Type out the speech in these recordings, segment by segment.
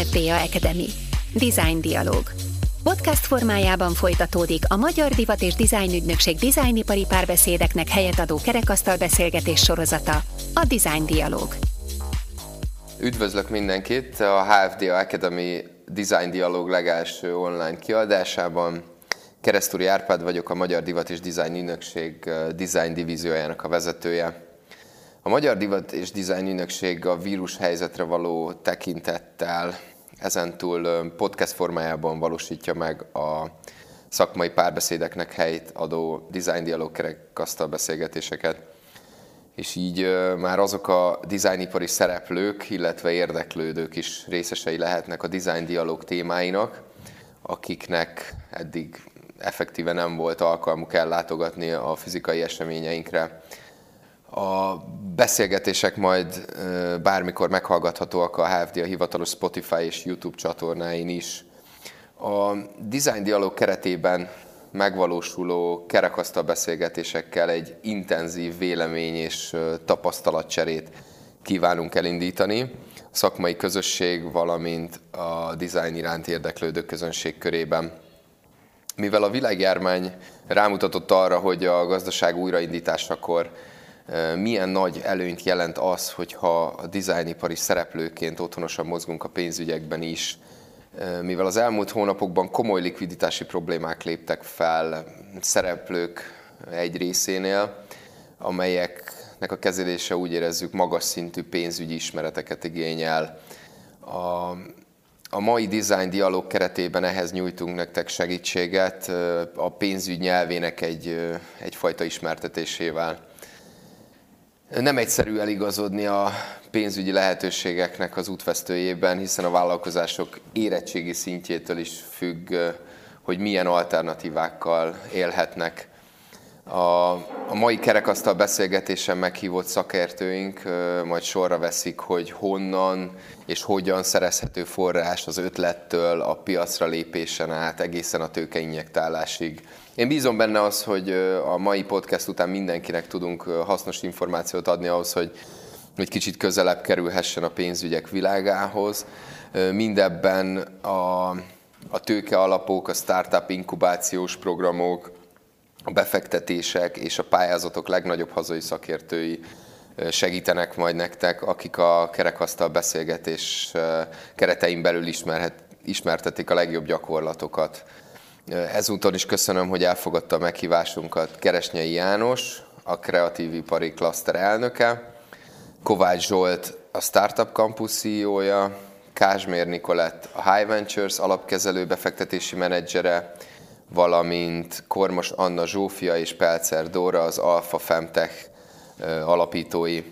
HFDA Academy. Design Dialog. Podcast formájában folytatódik a Magyar Divat és Design Ügynökség dizájnipari párbeszédeknek helyet adó kerekasztal beszélgetés sorozata, a Design Dialog. Üdvözlök mindenkit a HFDA Academy Design Dialog legelső online kiadásában. Keresztúri Árpád vagyok, a Magyar Divat és Design Ügynökség Design Divíziójának a vezetője. A Magyar Divat és Design Ügynökség a vírus helyzetre való tekintettel ezentúl podcast formájában valósítja meg a szakmai párbeszédeknek helyt adó design dialog kerekasztal beszélgetéseket. És így már azok a dizájnipari szereplők, illetve érdeklődők is részesei lehetnek a design dialog témáinak, akiknek eddig effektíve nem volt alkalmuk ellátogatni a fizikai eseményeinkre. A beszélgetések majd bármikor meghallgathatóak a HFD a hivatalos Spotify és YouTube csatornáin is. A Design Dialog keretében megvalósuló kerekasztal beszélgetésekkel egy intenzív vélemény és tapasztalatcserét kívánunk elindítani. A szakmai közösség, valamint a design iránt érdeklődő közönség körében. Mivel a világjármány rámutatott arra, hogy a gazdaság újraindításakor milyen nagy előnyt jelent az, hogyha a dizájnipari szereplőként otthonosan mozgunk a pénzügyekben is, mivel az elmúlt hónapokban komoly likviditási problémák léptek fel szereplők egy részénél, amelyeknek a kezelése úgy érezzük magas szintű pénzügyi ismereteket igényel. A, a mai design dialog keretében ehhez nyújtunk nektek segítséget a pénzügy nyelvének egy, egyfajta ismertetésével. Nem egyszerű eligazodni a pénzügyi lehetőségeknek az útvesztőjében, hiszen a vállalkozások érettségi szintjétől is függ, hogy milyen alternatívákkal élhetnek. A, a mai kerekasztal beszélgetésen meghívott szakértőink majd sorra veszik, hogy honnan és hogyan szerezhető forrás az ötlettől a piacra lépésen át egészen a tőkeinjektálásig én bízom benne az, hogy a mai podcast után mindenkinek tudunk hasznos információt adni ahhoz, hogy hogy kicsit közelebb kerülhessen a pénzügyek világához. Mindebben a, a tőke alapok, a startup inkubációs programok, a befektetések és a pályázatok legnagyobb hazai szakértői segítenek majd nektek, akik a kerekasztal beszélgetés keretein belül ismerhet, ismertetik a legjobb gyakorlatokat. Ezúton is köszönöm, hogy elfogadta a meghívásunkat Keresnyei János, a Kreatív Ipari Cluster elnöke, Kovács Zsolt, a Startup Campus CEO-ja, Kázsmér Nikolett, a High Ventures alapkezelő befektetési menedzsere, valamint Kormos Anna Zsófia és Pelcer Dóra, az Alpha Femtech alapítói.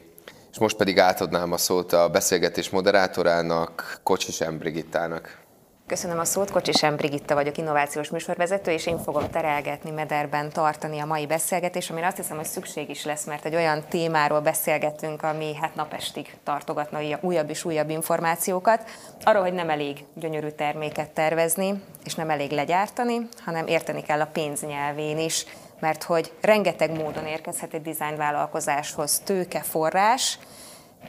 És most pedig átadnám a szót a beszélgetés moderátorának, Kocsis Brigittának. Köszönöm a szót, Kocsis Brigitta vagyok, innovációs műsorvezető, és én fogom terelgetni mederben tartani a mai beszélgetés, amire azt hiszem, hogy szükség is lesz, mert egy olyan témáról beszélgetünk, ami hát napestig tartogatna újabb és újabb információkat. Arról, hogy nem elég gyönyörű terméket tervezni, és nem elég legyártani, hanem érteni kell a pénz nyelvén is, mert hogy rengeteg módon érkezhet egy dizájnvállalkozáshoz tőke, forrás,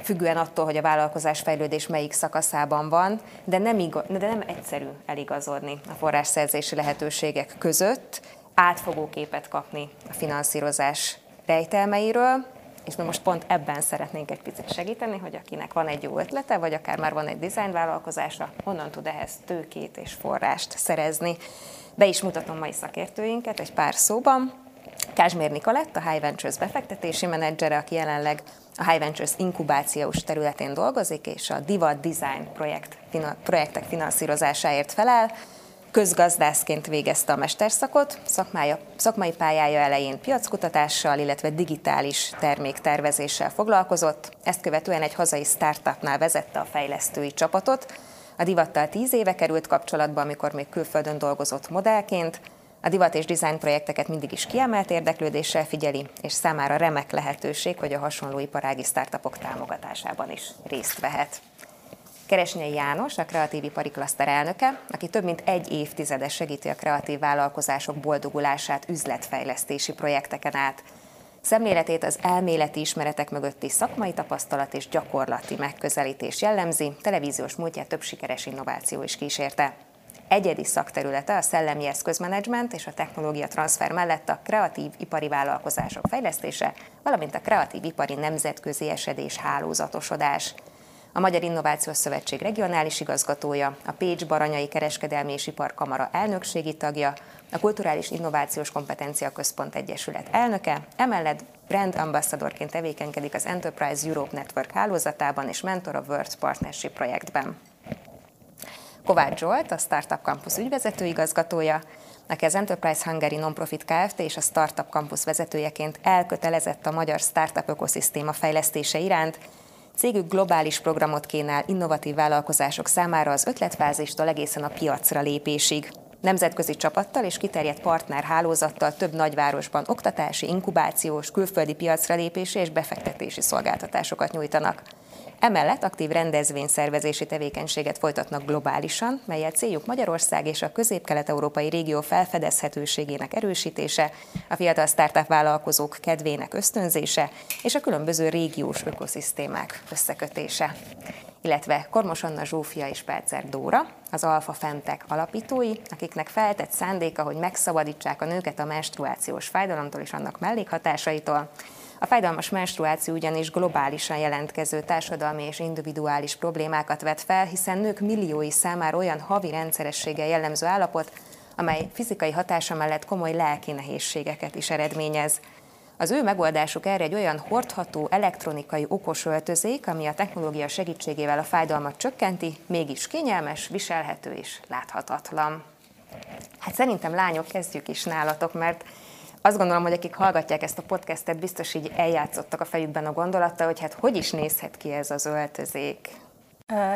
függően attól, hogy a vállalkozás fejlődés melyik szakaszában van, de nem, igaz, de nem egyszerű eligazodni a forrásszerzési lehetőségek között, átfogó képet kapni a finanszírozás rejtelmeiről, és mi most pont ebben szeretnénk egy picit segíteni, hogy akinek van egy jó ötlete, vagy akár már van egy design vállalkozása, honnan tud ehhez tőkét és forrást szerezni. Be is mutatom mai szakértőinket egy pár szóban. Kázsmér Nikolett, a High Ventures befektetési menedzsere, aki jelenleg a High Ventures inkubációs területén dolgozik, és a Divat Design projekt, projektek finanszírozásáért felel. Közgazdászként végezte a mesterszakot, szakmája, szakmai pályája elején piackutatással, illetve digitális terméktervezéssel foglalkozott, ezt követően egy hazai startupnál vezette a fejlesztői csapatot. A divattal tíz éve került kapcsolatba, amikor még külföldön dolgozott modellként, a divat és design projekteket mindig is kiemelt érdeklődéssel figyeli, és számára remek lehetőség, hogy a hasonló iparági startupok támogatásában is részt vehet. Keresnyei János, a Kreatív Ipari Klaszter elnöke, aki több mint egy évtizede segíti a kreatív vállalkozások boldogulását üzletfejlesztési projekteken át. Szemléletét az elméleti ismeretek mögötti szakmai tapasztalat és gyakorlati megközelítés jellemzi, televíziós múltját több sikeres innováció is kísérte. Egyedi szakterülete a szellemi eszközmenedzsment és a technológia transfer mellett a kreatív ipari vállalkozások fejlesztése, valamint a kreatív ipari nemzetközi esedés hálózatosodás. A Magyar Innovációs Szövetség regionális igazgatója, a Pécs Baranyai Kereskedelmi és Iparkamara elnökségi tagja, a Kulturális Innovációs Kompetencia Központ Egyesület elnöke, emellett brand ambassadorként tevékenykedik az Enterprise Europe Network hálózatában és mentor a World Partnership projektben. Kovács Zsolt, a Startup Campus ügyvezető igazgatója, aki az Enterprise Hungary Nonprofit Kft. és a Startup Campus vezetőjeként elkötelezett a magyar startup ökoszisztéma fejlesztése iránt, Cégük globális programot kínál innovatív vállalkozások számára az ötletfázistól egészen a piacra lépésig. Nemzetközi csapattal és kiterjedt partner hálózattal több nagyvárosban oktatási, inkubációs, külföldi piacra lépési és befektetési szolgáltatásokat nyújtanak. Emellett aktív rendezvényszervezési tevékenységet folytatnak globálisan, melyet céljuk Magyarország és a közép-kelet-európai régió felfedezhetőségének erősítése, a fiatal startup vállalkozók kedvének ösztönzése és a különböző régiós ökoszisztémák összekötése. Illetve Kormos Anna Zsófia és Percer Dóra, az Alfa Femtek alapítói, akiknek feltett szándéka, hogy megszabadítsák a nőket a menstruációs fájdalomtól és annak mellékhatásaitól, a fájdalmas menstruáció ugyanis globálisan jelentkező társadalmi és individuális problémákat vet fel, hiszen nők milliói számára olyan havi rendszerességgel jellemző állapot, amely fizikai hatása mellett komoly lelki nehézségeket is eredményez. Az ő megoldásuk erre egy olyan hordható elektronikai okos öltözék, ami a technológia segítségével a fájdalmat csökkenti, mégis kényelmes, viselhető és láthatatlan. Hát szerintem lányok kezdjük is nálatok, mert azt gondolom, hogy akik hallgatják ezt a podcastet, biztos így eljátszottak a fejükben a gondolata, hogy hát hogy is nézhet ki ez az öltözék.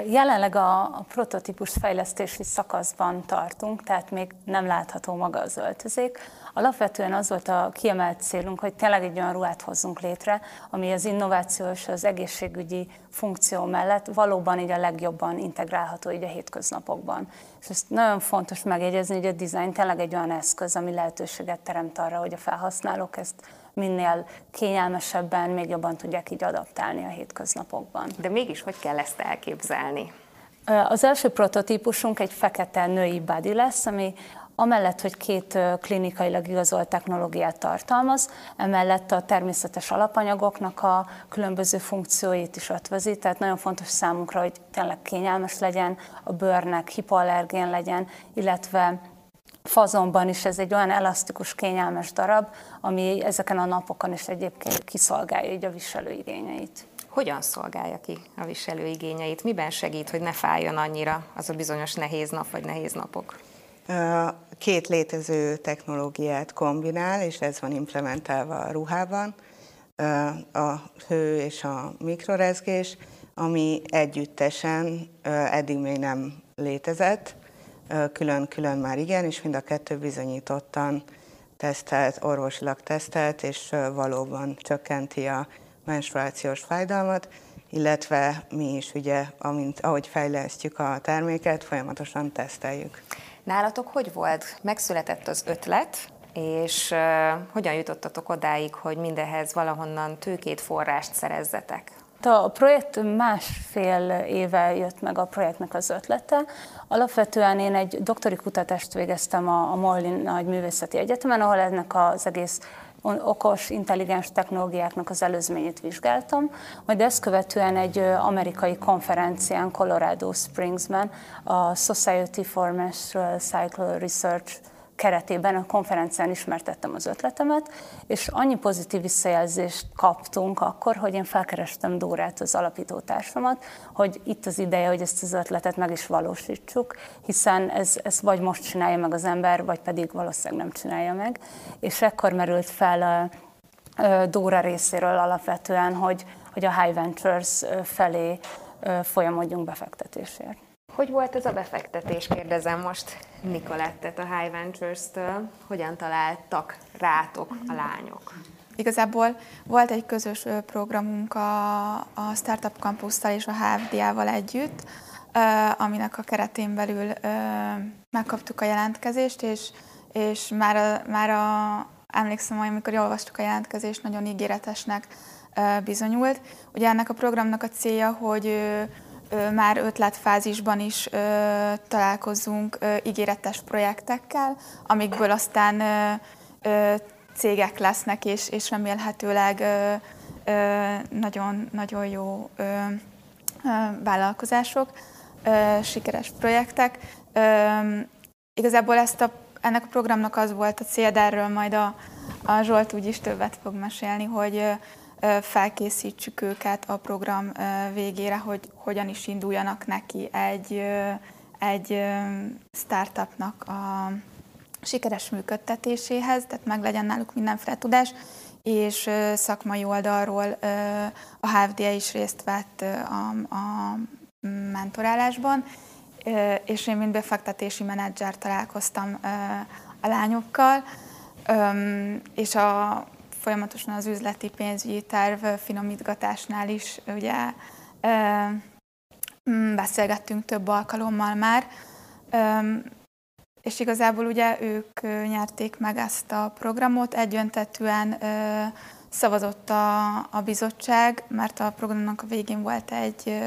Jelenleg a, prototípus fejlesztési szakaszban tartunk, tehát még nem látható maga az öltözék. Alapvetően az volt a kiemelt célunk, hogy tényleg egy olyan ruhát hozzunk létre, ami az innováció és az egészségügyi funkció mellett valóban így a legjobban integrálható így a hétköznapokban. És ezt nagyon fontos megjegyezni, hogy a design tényleg egy olyan eszköz, ami lehetőséget teremt arra, hogy a felhasználók ezt minél kényelmesebben, még jobban tudják így adaptálni a hétköznapokban. De mégis hogy kell ezt elképzelni? Az első prototípusunk egy fekete női body lesz, ami amellett, hogy két klinikailag igazolt technológiát tartalmaz, emellett a természetes alapanyagoknak a különböző funkcióit is ötvözi, tehát nagyon fontos számunkra, hogy tényleg kényelmes legyen, a bőrnek hipoallergén legyen, illetve fazonban is ez egy olyan elasztikus, kényelmes darab, ami ezeken a napokon is egyébként kiszolgálja így a viselő igényeit. Hogyan szolgálja ki a viselő igényeit? Miben segít, hogy ne fájjon annyira az a bizonyos nehéz nap vagy nehéz napok? Két létező technológiát kombinál, és ez van implementálva a ruhában, a hő és a mikrorezgés, ami együttesen eddig még nem létezett, külön-külön már igen, és mind a kettő bizonyítottan tesztelt, orvosilag tesztelt, és valóban csökkenti a menstruációs fájdalmat, illetve mi is ugye, amint, ahogy fejlesztjük a terméket, folyamatosan teszteljük. Nálatok hogy volt? Megszületett az ötlet, és uh, hogyan jutottatok odáig, hogy mindehez valahonnan tőkét, forrást szerezzetek? A projekt másfél éve jött meg a projektnek az ötlete. Alapvetően én egy doktori kutatást végeztem a, a Morlin Nagy Művészeti Egyetemen, ahol ennek az egész okos, intelligens technológiáknak az előzményét vizsgáltam, majd ezt követően egy amerikai konferencián Colorado Springsben a Society for Menstrual Cycle Research keretében a konferencián ismertettem az ötletemet, és annyi pozitív visszajelzést kaptunk akkor, hogy én felkerestem Dórát, az alapító társamat, hogy itt az ideje, hogy ezt az ötletet meg is valósítsuk, hiszen ez, ez vagy most csinálja meg az ember, vagy pedig valószínűleg nem csinálja meg. És ekkor merült fel Dóra részéről alapvetően, hogy, hogy a High Ventures felé folyamodjunk befektetésért. Hogy volt ez a befektetés, kérdezem most Nikolettet a High Ventures-től. Hogyan találtak rátok a lányok? Igazából volt egy közös programunk a, a Startup Campus-tal és a HFDA-val együtt, aminek a keretén belül megkaptuk a jelentkezést, és, és már, a, már a emlékszem, hogy amikor olvastuk a jelentkezést, nagyon ígéretesnek bizonyult. Ugye ennek a programnak a célja, hogy már ötletfázisban is találkozunk ígéretes projektekkel, amikből aztán cégek lesznek, és, és remélhetőleg nagyon, nagyon jó vállalkozások, sikeres projektek. Igazából ezt a, ennek a programnak az volt a cél, de erről majd a, a Zsolt úgyis többet fog mesélni, hogy felkészítsük őket a program végére, hogy hogyan is induljanak neki egy, egy startupnak a sikeres működtetéséhez, tehát meg legyen náluk mindenféle tudás, és szakmai oldalról a HFDE is részt vett a, a mentorálásban, és én mint befektetési menedzser találkoztam a lányokkal, és a, folyamatosan az üzleti pénzügyi terv finomítgatásnál is ugye beszélgettünk több alkalommal már, és igazából ugye ők nyerték meg ezt a programot, egyöntetűen szavazott a, a bizottság, mert a programnak a végén volt egy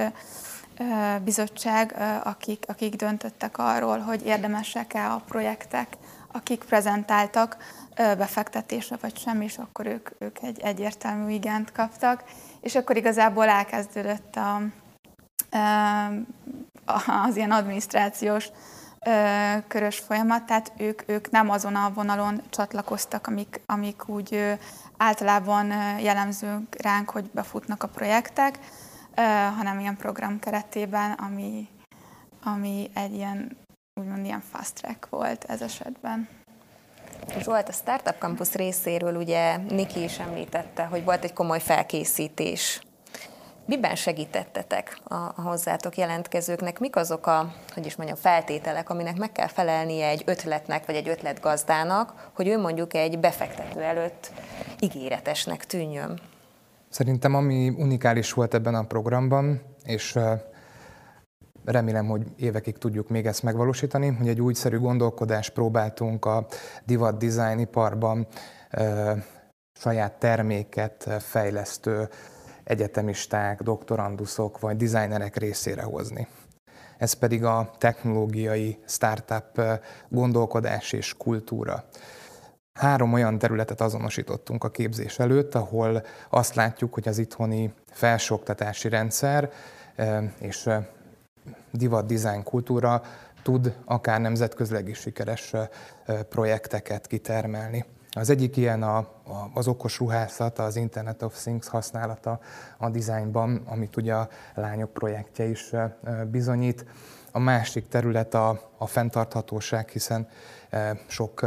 bizottság, akik, akik döntöttek arról, hogy érdemesek-e a projektek, akik prezentáltak befektetésre vagy sem, és akkor ők, ők egy egyértelmű igent kaptak, és akkor igazából elkezdődött a, az ilyen adminisztrációs körös folyamat, tehát ők, ők nem azon a vonalon csatlakoztak, amik, amik úgy általában jellemzők ránk, hogy befutnak a projektek, hanem ilyen program keretében, ami, ami egy ilyen, úgymond ilyen fast track volt ez esetben. Zsolt, a Startup Campus részéről ugye Niki is említette, hogy volt egy komoly felkészítés Miben segítettetek a, hozzátok jelentkezőknek? Mik azok a, hogy is mondjam, feltételek, aminek meg kell felelnie egy ötletnek, vagy egy ötletgazdának, hogy ő mondjuk egy befektető előtt ígéretesnek tűnjön? Szerintem ami unikális volt ebben a programban, és remélem, hogy évekig tudjuk még ezt megvalósítani, hogy egy újszerű gondolkodást próbáltunk a divat design iparban saját terméket fejlesztő egyetemisták, doktoranduszok vagy designerek részére hozni. Ez pedig a technológiai startup gondolkodás és kultúra. Három olyan területet azonosítottunk a képzés előtt, ahol azt látjuk, hogy az itthoni felsőoktatási rendszer és divat design kultúra tud akár nemzetközileg is sikeres projekteket kitermelni. Az egyik ilyen a, a, az okos ruhászat, az Internet of Things használata a dizájnban, amit ugye a lányok projektje is bizonyít. A másik terület a, a fenntarthatóság, hiszen sok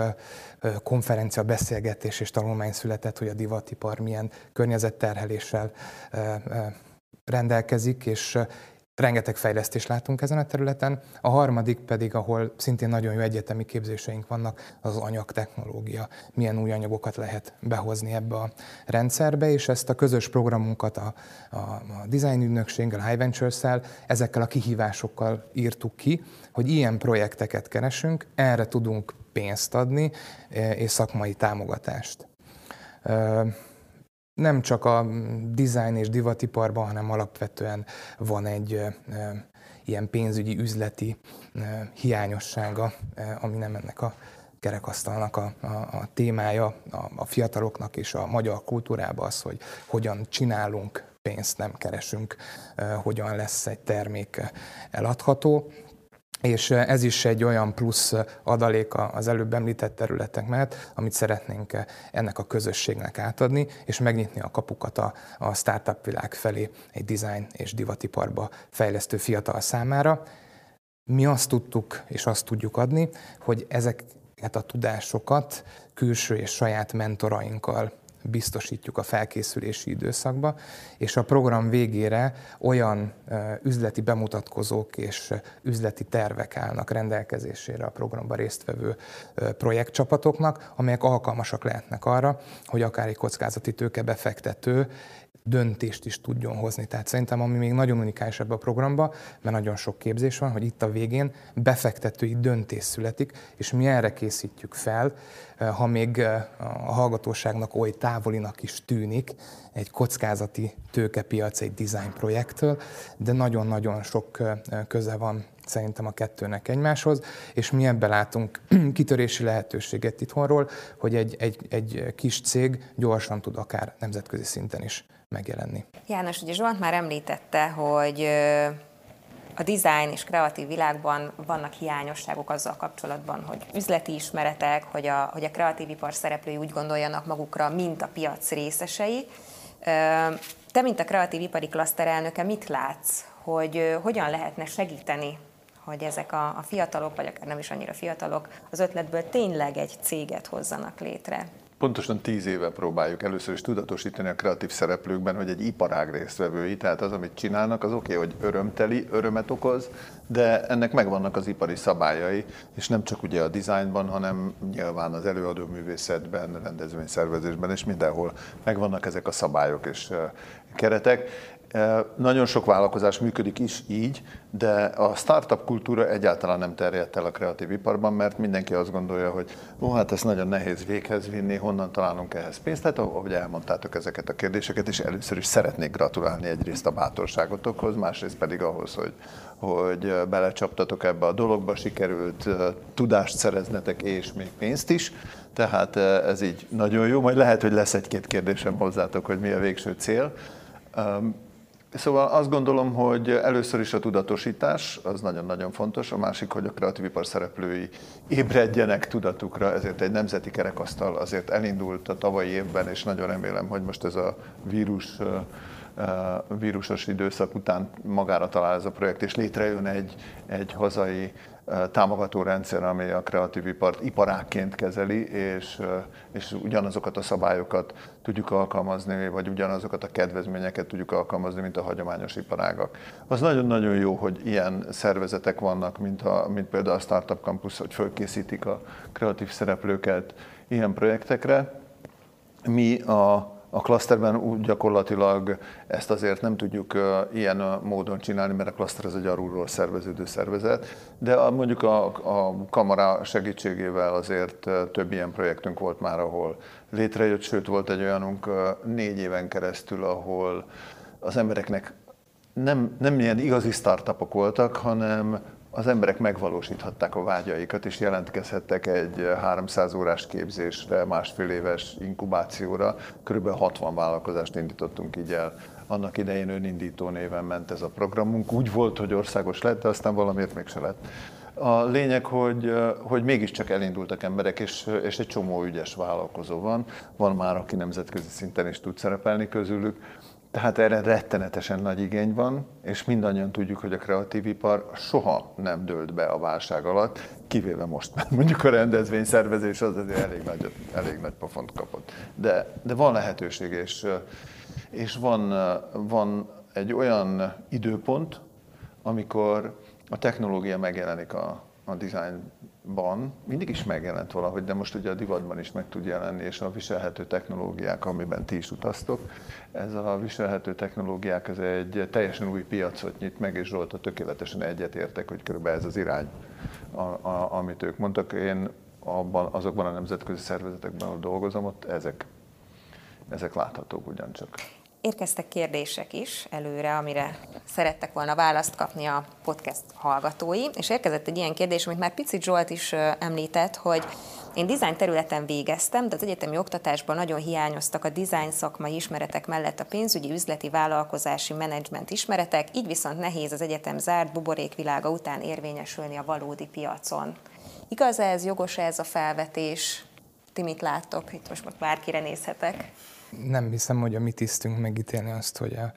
konferencia, beszélgetés és tanulmány született, hogy a divatipar milyen környezetterheléssel rendelkezik, és rengeteg fejlesztést látunk ezen a területen. A harmadik pedig, ahol szintén nagyon jó egyetemi képzéseink vannak, az anyagtechnológia. Milyen új anyagokat lehet behozni ebbe a rendszerbe, és ezt a közös programunkat a, a, a design ügynökséggel, High Ventures-szel, ezekkel a kihívásokkal írtuk ki, hogy ilyen projekteket keresünk, erre tudunk pénzt adni, és szakmai támogatást nem csak a design és divatiparban, hanem alapvetően van egy ilyen pénzügyi, üzleti hiányossága, ami nem ennek a kerekasztalnak a, a, a témája. A, a fiataloknak és a magyar kultúrában az, hogy hogyan csinálunk pénzt, nem keresünk, hogyan lesz egy termék eladható és ez is egy olyan plusz adalék az előbb említett területek mellett, amit szeretnénk ennek a közösségnek átadni, és megnyitni a kapukat a, a startup világ felé egy design és divatiparba fejlesztő fiatal számára. Mi azt tudtuk és azt tudjuk adni, hogy ezeket a tudásokat külső és saját mentorainkkal biztosítjuk a felkészülési időszakba, és a program végére olyan üzleti bemutatkozók és üzleti tervek állnak rendelkezésére a programban résztvevő projektcsapatoknak, amelyek alkalmasak lehetnek arra, hogy akár egy kockázati tőke befektető döntést is tudjon hozni. Tehát szerintem ami még nagyon unikális ebbe a programba, mert nagyon sok képzés van, hogy itt a végén befektetői döntés születik, és mi erre készítjük fel, eh, ha még eh, a hallgatóságnak oly távolinak is tűnik, egy kockázati tőkepiac egy design projektől, de nagyon-nagyon sok eh, köze van szerintem a kettőnek egymáshoz, és mi ebben látunk kitörési lehetőséget itthonról, hogy egy, egy, egy kis cég gyorsan tud akár nemzetközi szinten is megjelenni. János, ugye Zsolt már említette, hogy a design és kreatív világban vannak hiányosságok azzal kapcsolatban, hogy üzleti ismeretek, hogy a, hogy a kreatív ipar szereplői úgy gondoljanak magukra, mint a piac részesei. Te, mint a kreatív ipari klaszter elnöke, mit látsz, hogy hogyan lehetne segíteni hogy ezek a, a fiatalok, vagy akár nem is annyira fiatalok, az ötletből tényleg egy céget hozzanak létre. Pontosan tíz éve próbáljuk először is tudatosítani a kreatív szereplőkben, hogy egy iparág résztvevői, tehát az, amit csinálnak, az oké, okay, hogy örömteli, örömet okoz, de ennek megvannak az ipari szabályai, és nem csak ugye a dizájnban, hanem nyilván az előadó művészetben, rendezvényszervezésben, és mindenhol megvannak ezek a szabályok és keretek. Nagyon sok vállalkozás működik is így, de a startup kultúra egyáltalán nem terjedt el a kreatív iparban, mert mindenki azt gondolja, hogy ó, hát ez nagyon nehéz véghez vinni, honnan találunk ehhez pénzt. Tehát ahogy elmondtátok ezeket a kérdéseket, és először is szeretnék gratulálni egyrészt a bátorságotokhoz, másrészt pedig ahhoz, hogy, hogy belecsaptatok ebbe a dologba, sikerült tudást szereznetek és még pénzt is. Tehát ez így nagyon jó, majd lehet, hogy lesz egy-két kérdésem hozzátok, hogy mi a végső cél. Szóval azt gondolom, hogy először is a tudatosítás, az nagyon-nagyon fontos, a másik, hogy a kreatív ipar szereplői ébredjenek tudatukra, ezért egy nemzeti kerekasztal azért elindult a tavalyi évben, és nagyon remélem, hogy most ez a vírus vírusos időszak után magára talál ez a projekt, és létrejön egy, egy hazai támogató rendszer, ami a kreatív ipart iparákként kezeli, és, és ugyanazokat a szabályokat tudjuk alkalmazni, vagy ugyanazokat a kedvezményeket tudjuk alkalmazni, mint a hagyományos iparágak. Az nagyon-nagyon jó, hogy ilyen szervezetek vannak, mint, a, mint például a Startup Campus, hogy fölkészítik a kreatív szereplőket ilyen projektekre. Mi a a klaszterben úgy gyakorlatilag ezt azért nem tudjuk ilyen módon csinálni, mert a klaszter az egy arulról szerveződő szervezet, de mondjuk a, a kamara segítségével azért több ilyen projektünk volt már, ahol létrejött, sőt volt egy olyanunk négy éven keresztül, ahol az embereknek nem, nem ilyen igazi startupok voltak, hanem az emberek megvalósíthatták a vágyaikat, és jelentkezhettek egy 300 órás képzésre, másfél éves inkubációra. Körülbelül 60 vállalkozást indítottunk így el. Annak idején önindító néven ment ez a programunk. Úgy volt, hogy országos lett, de aztán valamiért mégse lett. A lényeg, hogy, hogy mégiscsak elindultak emberek, és, és egy csomó ügyes vállalkozó van. Van már, aki nemzetközi szinten is tud szerepelni közülük tehát erre rettenetesen nagy igény van, és mindannyian tudjuk, hogy a kreatív ipar soha nem dőlt be a válság alatt, kivéve most, mert mondjuk a rendezvényszervezés az azért elég nagy, elég nagy pofont kapott. De, de van lehetőség, és, és van, van egy olyan időpont, amikor a technológia megjelenik a, a designban, mindig is megjelent valahogy, de most ugye a divatban is meg tud jelenni, és a viselhető technológiák, amiben ti is utaztok, ez a viselhető technológiák, ez egy teljesen új piacot nyit meg, és Zsolta tökéletesen egyetértek, hogy körülbelül ez az irány, a, a, amit ők mondtak. Én abban, azokban a nemzetközi szervezetekben, ahol dolgozom, ott ezek, ezek láthatók ugyancsak. Érkeztek kérdések is előre, amire szerettek volna választ kapni a podcast hallgatói, és érkezett egy ilyen kérdés, amit már picit Zsolt is említett, hogy én design területen végeztem, de az egyetemi oktatásban nagyon hiányoztak a design szakmai ismeretek mellett a pénzügyi, üzleti, vállalkozási, menedzsment ismeretek, így viszont nehéz az egyetem zárt buborékvilága után érvényesülni a valódi piacon. Igaz ez, jogos ez a felvetés? Ti mit láttok? Itt most bárkire nézhetek nem hiszem, hogy a mi tisztünk megítélni azt, hogy a,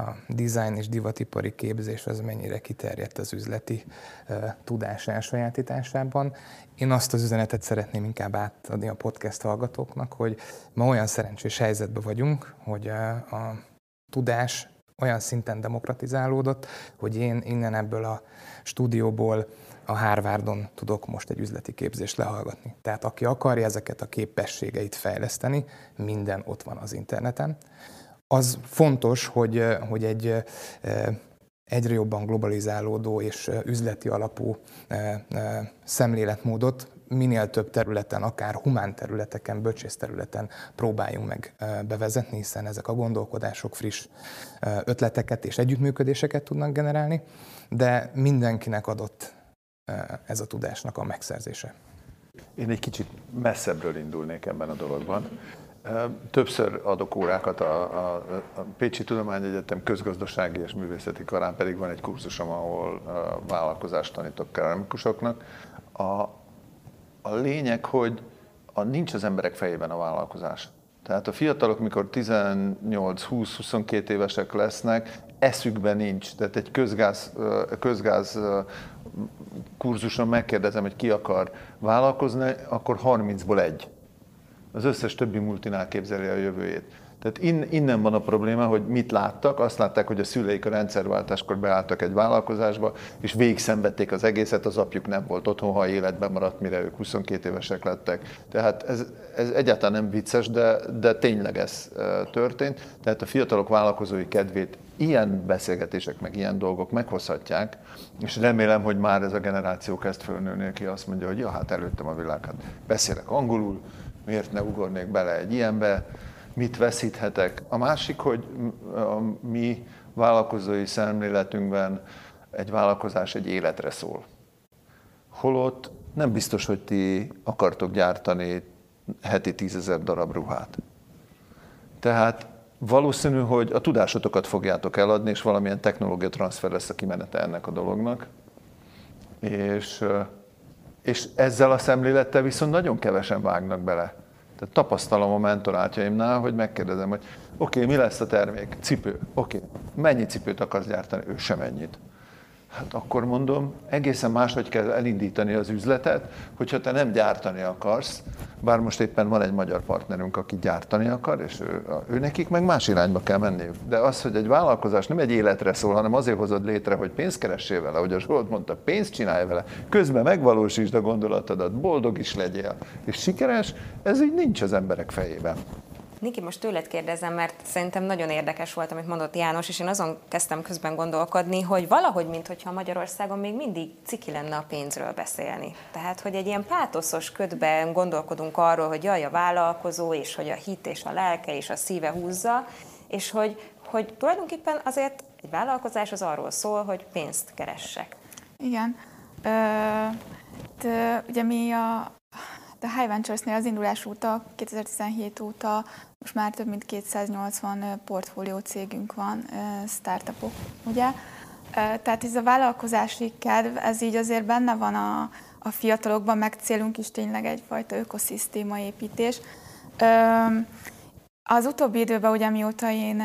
a design és divatipari képzés az mennyire kiterjedt az üzleti uh, tudás elsajátításában. Én azt az üzenetet szeretném inkább átadni a podcast hallgatóknak, hogy ma olyan szerencsés helyzetben vagyunk, hogy a, a tudás olyan szinten demokratizálódott, hogy én innen ebből a stúdióból a Harvardon tudok most egy üzleti képzést lehallgatni. Tehát aki akarja ezeket a képességeit fejleszteni, minden ott van az interneten. az fontos, hogy, hogy egy egyre jobban globalizálódó és üzleti alapú szemléletmódot minél több területen, akár humán területeken, bölcsész területen próbáljunk meg bevezetni, hiszen ezek a gondolkodások friss ötleteket és együttműködéseket tudnak generálni, de mindenkinek adott ez a tudásnak a megszerzése. Én egy kicsit messzebbről indulnék ebben a dologban. Többször adok órákat a, a, a Pécsi Tudományegyetem közgazdasági és művészeti karán, pedig van egy kurzusom, ahol vállalkozást tanítok keramikusoknak. A, a lényeg, hogy a, nincs az emberek fejében a vállalkozás. Tehát a fiatalok, mikor 18-20-22 évesek lesznek, eszükben nincs. Tehát egy közgáz, közgáz kurzuson megkérdezem, hogy ki akar vállalkozni, akkor 30-ból egy. Az összes többi multinál képzeli a jövőjét. Tehát innen van a probléma, hogy mit láttak. Azt látták, hogy a szüleik a rendszerváltáskor beálltak egy vállalkozásba, és végig szenvedték az egészet, az apjuk nem volt otthon, ha életben maradt, mire ők 22 évesek lettek. Tehát ez, ez egyáltalán nem vicces, de, de tényleg ez történt. Tehát a fiatalok vállalkozói kedvét ilyen beszélgetések, meg ilyen dolgok meghozhatják, és remélem, hogy már ez a generáció kezd fölnőni, aki azt mondja, hogy ja, hát előttem a világ, hát beszélek angolul, miért ne ugornék bele egy ilyenbe, mit veszíthetek. A másik, hogy a mi vállalkozói szemléletünkben egy vállalkozás egy életre szól. Holott nem biztos, hogy ti akartok gyártani heti tízezer darab ruhát. Tehát valószínű, hogy a tudásotokat fogjátok eladni, és valamilyen technológia transfer lesz a kimenete ennek a dolognak. És, és ezzel a szemlélettel viszont nagyon kevesen vágnak bele. Tehát tapasztalom a mentorátjaimnál, hogy megkérdezem, hogy oké, okay, mi lesz a termék? Cipő. Oké, okay. mennyi cipőt akarsz gyártani? Ő sem ennyit. Hát akkor mondom, egészen máshogy kell elindítani az üzletet, hogyha te nem gyártani akarsz, bár most éppen van egy magyar partnerünk, aki gyártani akar, és ő, ő nekik meg más irányba kell menniük. De az, hogy egy vállalkozás nem egy életre szól, hanem azért hozod létre, hogy pénzt keressél vele, ahogy a Zsolt mondta, pénzt csinálj vele, közben megvalósítsd a gondolatodat, boldog is legyél, és sikeres, ez így nincs az emberek fejében. Niki, most tőled kérdezem, mert szerintem nagyon érdekes volt, amit mondott János, és én azon kezdtem közben gondolkodni, hogy valahogy, mintha Magyarországon még mindig ciki lenne a pénzről beszélni. Tehát, hogy egy ilyen pátoszos ködben gondolkodunk arról, hogy jaj, a vállalkozó, és hogy a hit és a lelke és a szíve húzza, és hogy, hogy tulajdonképpen azért egy vállalkozás az arról szól, hogy pénzt keressek. Igen. Ö, de, ugye mi a, a High Ventures-nél az indulás óta, 2017 óta most már több mint 280 portfólió cégünk van, startupok, ugye? Tehát ez a vállalkozási kedv, ez így azért benne van a, a fiatalokban, meg célunk is tényleg egyfajta ökoszisztéma építés. Az utóbbi időben, ugye mióta én,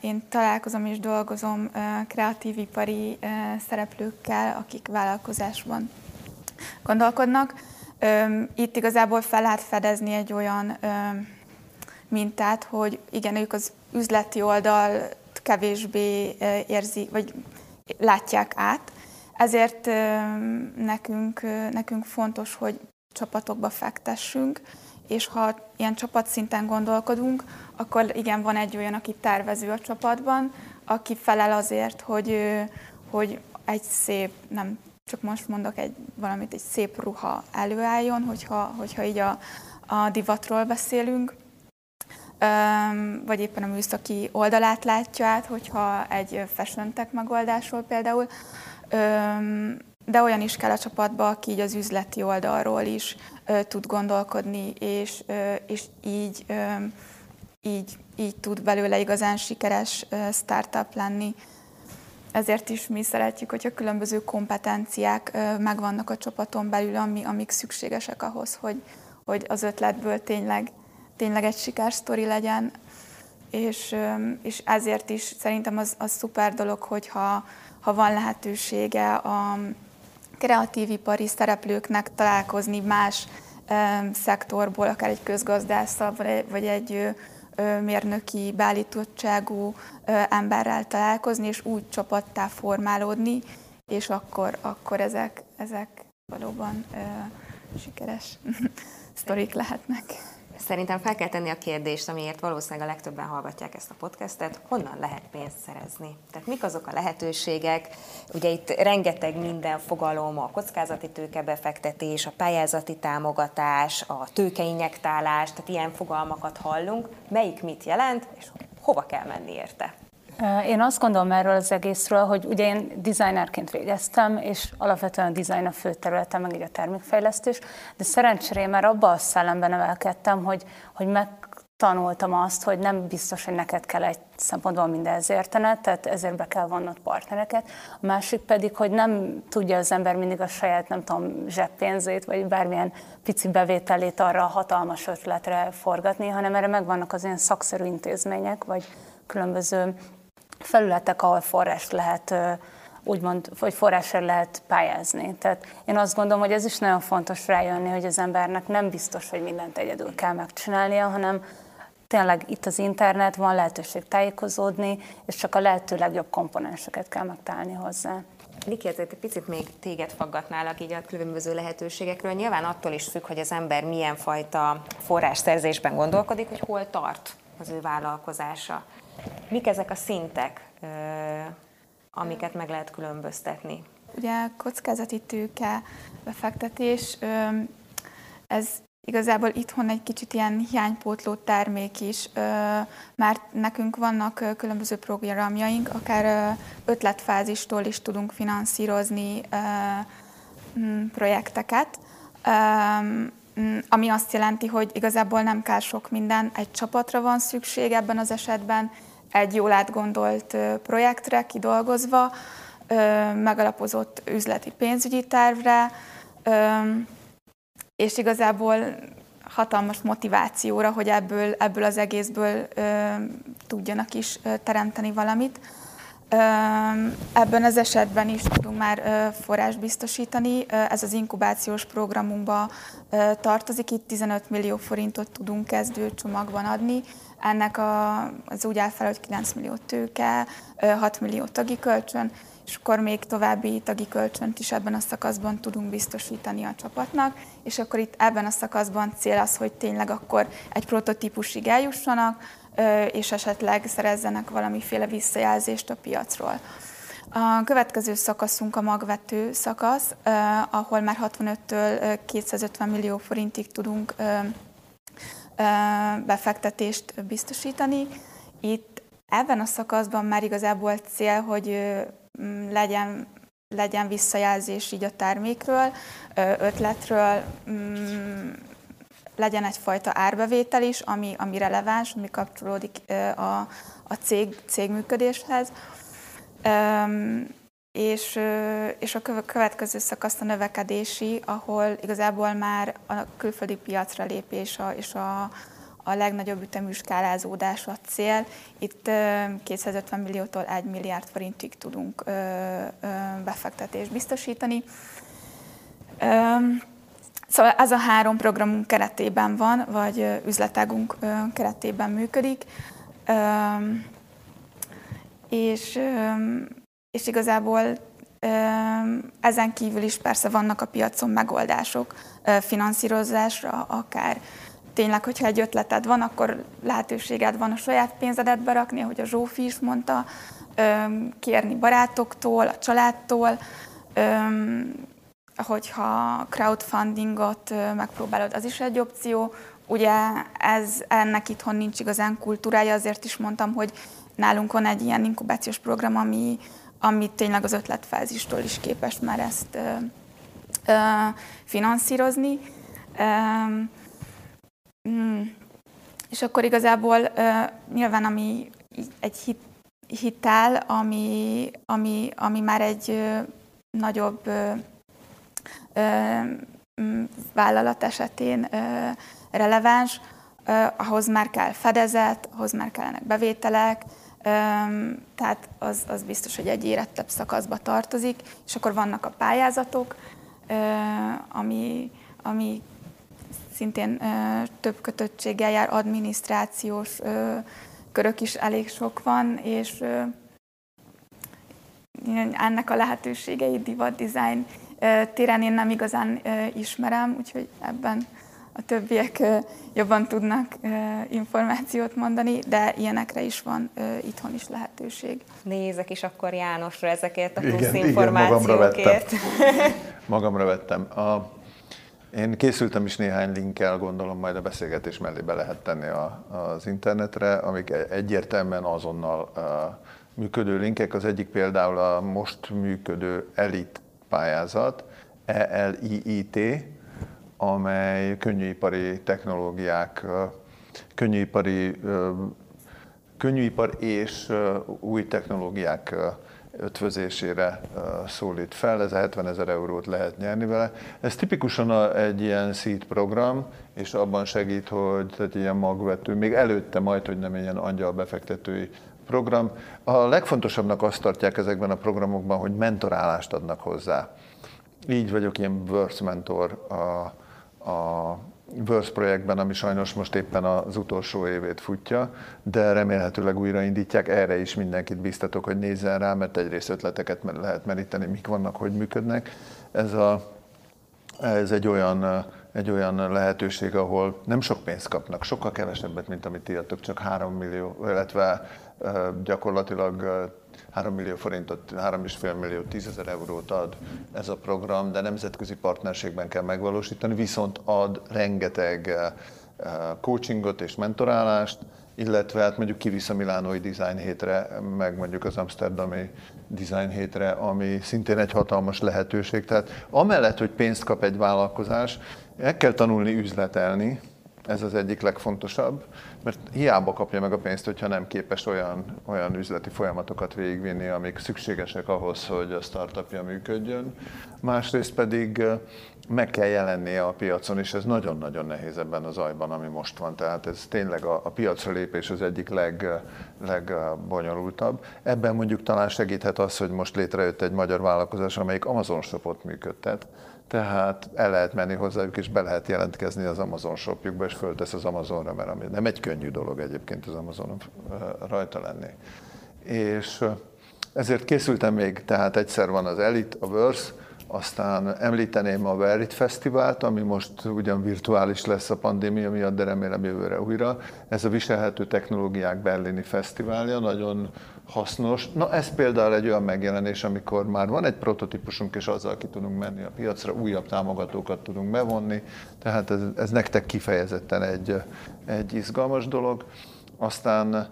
én találkozom és dolgozom kreatív ipari szereplőkkel, akik vállalkozásban gondolkodnak, itt igazából fel lehet fedezni egy olyan mintát, hogy igen, ők az üzleti oldal kevésbé érzi, vagy látják át. Ezért nekünk, nekünk fontos, hogy csapatokba fektessünk, és ha ilyen csapatszinten gondolkodunk, akkor igen, van egy olyan, aki tervező a csapatban, aki felel azért, hogy, hogy egy szép, nem csak most mondok egy, valamit, egy szép ruha előálljon, hogyha, hogyha így a, a divatról beszélünk, vagy éppen a műszaki oldalát látja át, hogyha egy fashion tech megoldásról például, de olyan is kell a csapatba, aki így az üzleti oldalról is tud gondolkodni, és, és így, így, így tud belőle igazán sikeres startup lenni. Ezért is mi szeretjük, hogyha különböző kompetenciák megvannak a csapaton belül, ami, amik szükségesek ahhoz, hogy, hogy az ötletből tényleg, tényleg egy sikersztori legyen, és, és ezért is szerintem az, az szuper dolog, hogyha ha van lehetősége a kreatív ipari szereplőknek találkozni más szektorból, akár egy közgazdásszal, vagy egy, mérnöki beállítottságú emberrel találkozni, és úgy csapattá formálódni, és akkor, akkor ezek, ezek valóban sikeres sztorik lehetnek. Szerintem fel kell tenni a kérdést, amiért valószínűleg a legtöbben hallgatják ezt a podcastet, honnan lehet pénzt szerezni? Tehát mik azok a lehetőségek? Ugye itt rengeteg minden fogalom, a kockázati tőkebefektetés, a pályázati támogatás, a tőkeinjektálás, tehát ilyen fogalmakat hallunk. Melyik mit jelent, és hova kell menni érte? Én azt gondolom erről az egészről, hogy ugye én designerként végeztem, és alapvetően a design a fő területem, meg így a termékfejlesztés, de szerencsére már abban a szellemben nevelkedtem, hogy, hogy meg tanultam azt, hogy nem biztos, hogy neked kell egy szempontból mindenhez értened, tehát ezért be kell vonnod partnereket. A másik pedig, hogy nem tudja az ember mindig a saját, nem tudom, zseppénzét, vagy bármilyen pici bevételét arra a hatalmas ötletre forgatni, hanem erre megvannak az ilyen szakszerű intézmények, vagy különböző felületek, ahol forrás lehet úgymond, vagy forrásra lehet pályázni. Tehát én azt gondolom, hogy ez is nagyon fontos rájönni, hogy az embernek nem biztos, hogy mindent egyedül kell megcsinálnia, hanem tényleg itt az internet, van lehetőség tájékozódni, és csak a lehető legjobb komponenseket kell megtalálni hozzá. Niki, egy picit még téged faggatnálak így a különböző lehetőségekről. Nyilván attól is függ, hogy az ember milyen fajta forrásszerzésben gondolkodik, hogy hol tart az ő vállalkozása. Mik ezek a szintek, amiket meg lehet különböztetni? Ugye kockázati tőke befektetés, ez igazából itthon egy kicsit ilyen hiánypótló termék is, mert nekünk vannak különböző programjaink, akár ötletfázistól is tudunk finanszírozni projekteket, ami azt jelenti, hogy igazából nem kell sok minden, egy csapatra van szükség ebben az esetben, egy jól átgondolt projektre kidolgozva, megalapozott üzleti pénzügyi tervre, és igazából hatalmas motivációra, hogy ebből, ebből az egészből tudjanak is teremteni valamit. Ebben az esetben is tudunk már forrás biztosítani. Ez az inkubációs programunkba tartozik, itt 15 millió forintot tudunk kezdő csomagban adni. Ennek a, az úgy áll fel, hogy 9 millió tőke, 6 millió tagi kölcsön, és akkor még további tagi kölcsönt is ebben a szakaszban tudunk biztosítani a csapatnak, és akkor itt ebben a szakaszban cél az, hogy tényleg akkor egy prototípusig eljussanak, és esetleg szerezzenek valamiféle visszajelzést a piacról. A következő szakaszunk a magvető szakasz, ahol már 65-től 250 millió forintig tudunk befektetést biztosítani. Itt ebben a szakaszban már igazából cél, hogy legyen, legyen visszajelzés így a termékről, ötletről, legyen egyfajta árbevétel is, ami, ami releváns, ami kapcsolódik a, a cég, cég működéshez. És, és a következő szakasz a növekedési, ahol igazából már a külföldi piacra lépés a, és a, a legnagyobb ütemű skálázódás a cél. Itt 250 milliótól 1 milliárd forintig tudunk befektetést biztosítani. Szóval ez a három programunk keretében van, vagy üzletágunk keretében működik, és, és igazából ezen kívül is persze vannak a piacon megoldások finanszírozásra, akár tényleg, hogyha egy ötleted van, akkor lehetőséged van a saját pénzedet berakni, ahogy a Zsófi is mondta, kérni barátoktól, a családtól, hogyha crowdfundingot megpróbálod, az is egy opció. Ugye ez, ennek itthon nincs igazán kultúrája, azért is mondtam, hogy nálunk van egy ilyen inkubációs program, ami, ami tényleg az ötletfázistól is képes már ezt ö, ö, finanszírozni. Ö, mm, és akkor igazából ö, nyilván ami egy hit, hitel, ami, ami, ami már egy ö, nagyobb ö, vállalat esetén releváns, ahhoz már kell fedezet, ahhoz már kellenek bevételek, tehát az, az biztos, hogy egy érettebb szakaszba tartozik, és akkor vannak a pályázatok, ami, ami szintén több kötöttséggel jár, adminisztrációs körök is elég sok van, és ennek a lehetőségei divat design téren én nem igazán ismerem, úgyhogy ebben a többiek jobban tudnak információt mondani, de ilyenekre is van itthon is lehetőség. Nézek is akkor Jánosra ezekért a plusz igen, információkért. Igen, magamra vettem. magamra vettem. A, én készültem is néhány linkkel, gondolom majd a beszélgetés mellé be lehet tenni a, az internetre, amik egyértelműen azonnal a, működő linkek. Az egyik például a most működő elit pályázat, ELIIT, amely könnyűipari technológiák, könnyűipari, könnyűipar és új technológiák ötvözésére szólít fel, ez 70 ezer eurót lehet nyerni vele. Ez tipikusan egy ilyen seed program, és abban segít, hogy tehát ilyen magvető, még előtte majd, hogy nem ilyen angyal befektetői program. A legfontosabbnak azt tartják ezekben a programokban, hogy mentorálást adnak hozzá. Így vagyok ilyen Words mentor a, a Words projektben, ami sajnos most éppen az utolsó évét futja, de remélhetőleg újraindítják. Erre is mindenkit biztatok, hogy nézzen rá, mert egyrészt ötleteket lehet meríteni, mik vannak, hogy működnek. Ez, a, ez egy olyan egy olyan lehetőség, ahol nem sok pénzt kapnak, sokkal kevesebbet, mint amit írtok, csak 3 millió, illetve gyakorlatilag 3 millió forintot, 3,5 millió, 10 ezer eurót ad ez a program, de nemzetközi partnerségben kell megvalósítani, viszont ad rengeteg coachingot és mentorálást, illetve hát mondjuk kivisz a Milánói Design hétre, meg mondjuk az Amsterdami Design hétre, ami szintén egy hatalmas lehetőség. Tehát amellett, hogy pénzt kap egy vállalkozás, el kell tanulni üzletelni, ez az egyik legfontosabb, mert hiába kapja meg a pénzt, hogyha nem képes olyan, olyan üzleti folyamatokat végigvinni, amik szükségesek ahhoz, hogy a startupja működjön. Másrészt pedig meg kell jelennie a piacon, és ez nagyon-nagyon nehéz ebben az ajban, ami most van. Tehát ez tényleg a, a piacra lépés az egyik leg, legbonyolultabb. Ebben mondjuk talán segíthet az, hogy most létrejött egy magyar vállalkozás, amelyik Amazon shopot működtet, tehát el lehet menni hozzájuk, és be lehet jelentkezni az Amazon shopjukba, és föltesz az Amazonra, mert nem egy könnyű dolog egyébként az Amazonon rajta lenni. És ezért készültem még, tehát egyszer van az Elite, a Verse, aztán említeném a Verit Fesztivált, ami most ugyan virtuális lesz a pandémia miatt, de remélem jövőre újra. Ez a Viselhető Technológiák Berlini Fesztiválja, nagyon hasznos. Na ez például egy olyan megjelenés, amikor már van egy prototípusunk, és azzal ki tudunk menni a piacra, újabb támogatókat tudunk bevonni, tehát ez, ez nektek kifejezetten egy, egy izgalmas dolog. Aztán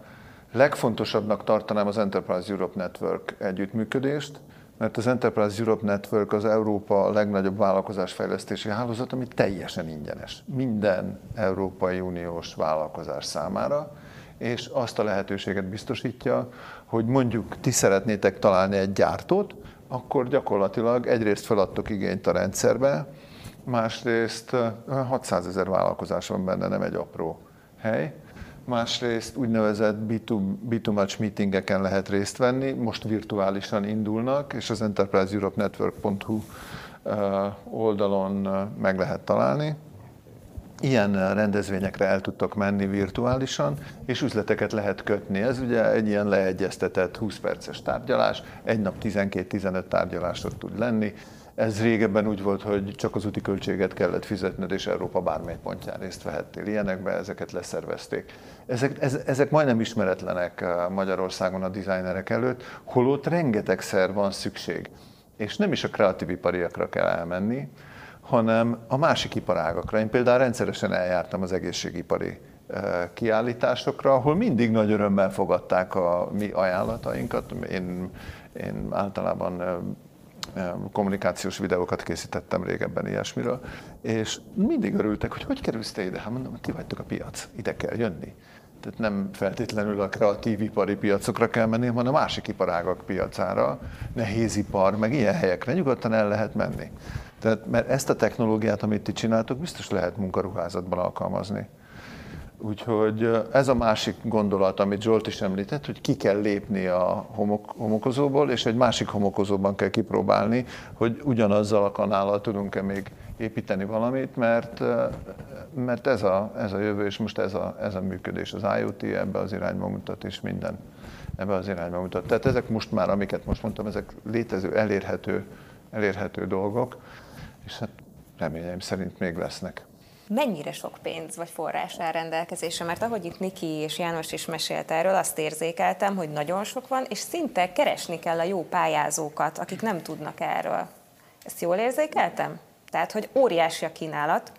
legfontosabbnak tartanám az Enterprise Europe Network együttműködést, mert az Enterprise Europe Network az Európa legnagyobb vállalkozásfejlesztési hálózat, ami teljesen ingyenes. Minden Európai Uniós vállalkozás számára, és azt a lehetőséget biztosítja, hogy mondjuk ti szeretnétek találni egy gyártót, akkor gyakorlatilag egyrészt feladtok igényt a rendszerbe, másrészt 600 ezer vállalkozás van benne, nem egy apró hely, másrészt úgynevezett B2Match meetingeken lehet részt venni, most virtuálisan indulnak, és az enterpriseeuropenetwork.hu oldalon meg lehet találni. Ilyen rendezvényekre el tudtok menni virtuálisan, és üzleteket lehet kötni. Ez ugye egy ilyen leegyeztetett 20 perces tárgyalás, egy nap 12-15 tárgyalásra tud lenni, ez régebben úgy volt, hogy csak az úti költséget kellett fizetned, és Európa bármely pontján részt vehettél ilyenekbe, ezeket leszervezték. Ezek, ez, ezek majdnem ismeretlenek eh, Magyarországon a dizájnerek előtt, holott rengetegszer van szükség. És nem is a kreatív ipariakra kell elmenni, hanem a másik iparágakra. Én például rendszeresen eljártam az egészségipari eh, kiállításokra, ahol mindig nagy örömmel fogadták a mi ajánlatainkat. Én, én általában eh, kommunikációs videókat készítettem régebben ilyesmiről, és mindig örültek, hogy hogy kerülsz te ide? Hát mondom, ti vagytok a piac, ide kell jönni. Tehát nem feltétlenül a kreatív ipari piacokra kell menni, hanem a másik iparágak piacára, nehézipar, meg ilyen helyekre nyugodtan el lehet menni. Tehát, mert ezt a technológiát, amit ti csináltok, biztos lehet munkaruházatban alkalmazni. Úgyhogy ez a másik gondolat, amit Zsolt is említett, hogy ki kell lépni a homok, homokozóból, és egy másik homokozóban kell kipróbálni, hogy ugyanazzal a kanállal tudunk-e még építeni valamit, mert, mert ez, a, ez a jövő, és most ez a, ez a működés, az IoT ebbe az irányba mutat, és minden ebbe az irányba mutat. Tehát ezek most már, amiket most mondtam, ezek létező, elérhető, elérhető dolgok, és hát reményeim szerint még lesznek. mennyire sok pénz vagy forrás áll rendelkezésre, mert ahogy itt Niki és János is mesélt erről, azt érzékeltem, hogy nagyon sok van, és szinte keresni kell a jó pályázókat, akik nem tudnak erről. Ezt jól érzékeltem? Tehát, hogy óriási a kínálat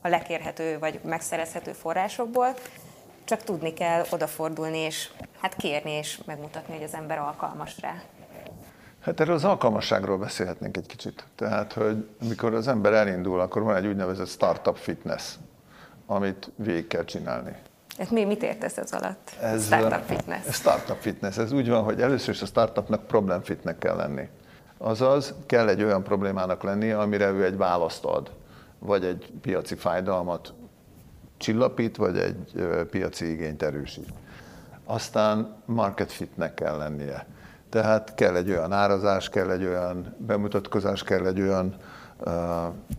a lekérhető vagy megszerezhető forrásokból, csak tudni kell odafordulni és hát kérni és megmutatni, hogy az ember alkalmas rá. Hát erről az alkalmasságról beszélhetnénk egy kicsit. Tehát, hogy amikor az ember elindul, akkor van egy úgynevezett startup fitness, amit végig kell csinálni. Ez mi, mit értesz ez alatt? Ez, startup fitness. Startup fitness. Ez úgy van, hogy először is a startupnak problem fitnek kell lenni. Azaz kell egy olyan problémának lenni, amire ő egy választ ad, vagy egy piaci fájdalmat csillapít, vagy egy piaci igényt erősít. Aztán market fitnek kell lennie. Tehát kell egy olyan árazás, kell egy olyan bemutatkozás, kell egy olyan uh,